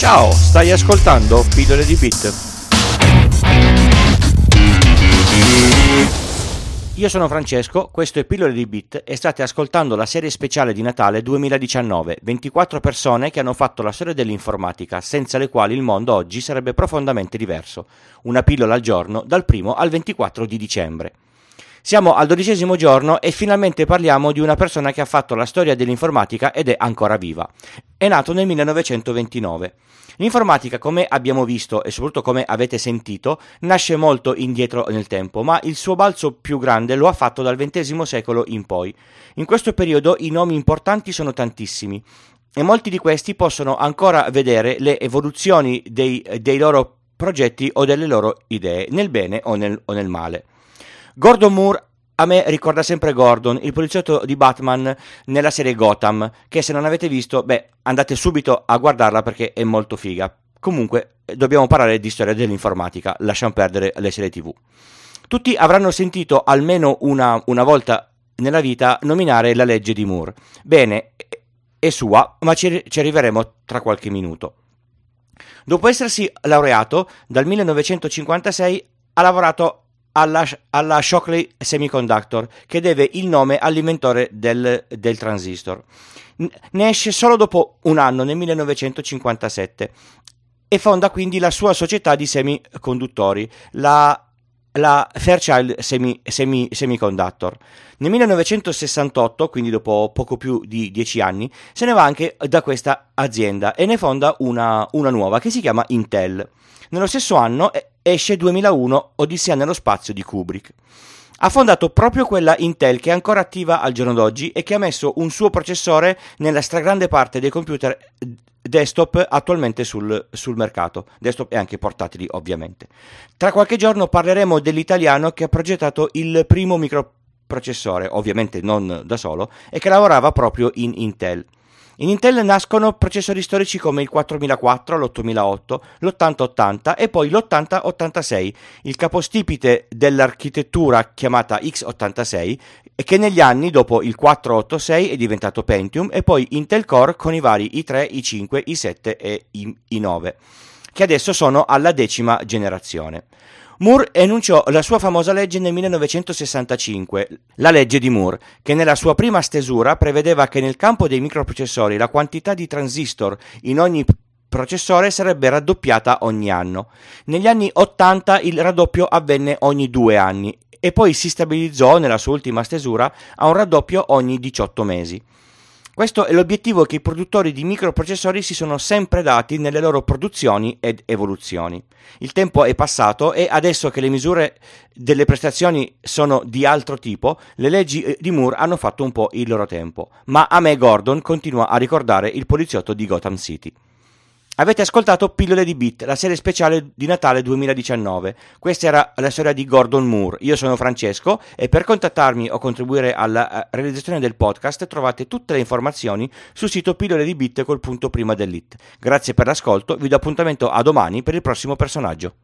Ciao, stai ascoltando Pillole di Bit. Io sono Francesco, questo è Pillole di Bit e state ascoltando la serie speciale di Natale 2019, 24 persone che hanno fatto la storia dell'informatica, senza le quali il mondo oggi sarebbe profondamente diverso. Una pillola al giorno, dal 1 al 24 di dicembre. Siamo al dodicesimo giorno e finalmente parliamo di una persona che ha fatto la storia dell'informatica ed è ancora viva. È nato nel 1929. L'informatica, come abbiamo visto e soprattutto come avete sentito, nasce molto indietro nel tempo, ma il suo balzo più grande lo ha fatto dal XX secolo in poi. In questo periodo i nomi importanti sono tantissimi e molti di questi possono ancora vedere le evoluzioni dei, dei loro progetti o delle loro idee, nel bene o nel, o nel male. Gordon Moore a me ricorda sempre Gordon, il poliziotto di Batman nella serie Gotham, che se non avete visto, beh, andate subito a guardarla perché è molto figa. Comunque, dobbiamo parlare di storia dell'informatica, lasciamo perdere le serie TV. Tutti avranno sentito almeno una, una volta nella vita nominare la legge di Moore. Bene, è sua, ma ci, ci arriveremo tra qualche minuto. Dopo essersi laureato, dal 1956 ha lavorato alla, alla, Shockley Semiconductor, che deve il nome all'inventore del, del transistor. Ne esce solo dopo un anno, nel 1957, e fonda quindi la sua società di semiconduttori, la, la Fairchild Semi, Semi, Semiconductor. Nel 1968, quindi dopo poco più di dieci anni, se ne va anche da questa azienda e ne fonda una, una nuova che si chiama Intel. Nello stesso anno esce 2001 Odissea nello spazio di Kubrick. Ha fondato proprio quella Intel che è ancora attiva al giorno d'oggi e che ha messo un suo processore nella stragrande parte dei computer desktop attualmente sul, sul, mercato, desktop e anche portatili ovviamente. Tra qualche giorno parleremo dell'italiano che ha progettato il primo microprocessore, ovviamente non da solo, e che lavorava proprio in Intel. In Intel nascono processori storici come il 4004, l'8008, l'8080 e poi l'8086, il capostipite dell'architettura chiamata x86 che negli anni dopo il 486 è diventato Pentium e poi Intel Core con i vari i3, i5, i7 e i, i9 che adesso sono alla decima generazione. Moore enunciò la sua famosa legge nel 1965, la legge di Moore, che nella sua prima stesura prevedeva che nel campo dei microprocessori la quantità di transistor in ogni processore sarebbe raddoppiata ogni anno. Negli anni 80 il raddoppio avvenne ogni due anni e poi si stabilizzò nella sua ultima stesura a un raddoppio ogni 18 mesi. Questo è l'obiettivo che i produttori di microprocessori si sono sempre dati nelle loro produzioni ed evoluzioni. Il tempo è passato e adesso che le misure delle prestazioni sono di altro tipo, le leggi eh, di Moore hanno fatto un po' il loro tempo. Ma a me Gordon continua a ricordare il poliziotto di Gotham City. Avete ascoltato Pillole di Beat, la serie speciale di Natale 2019. Questa era la storia di Gordon Moore. Io sono Francesco e per contattarmi o contribuire alla eh, realizzazione del podcast trovate tutte le informazioni sul sito pillole di Beat col punto prima dell'it. Grazie per l'ascolto, vi do appuntamento a domani per il prossimo personaggio.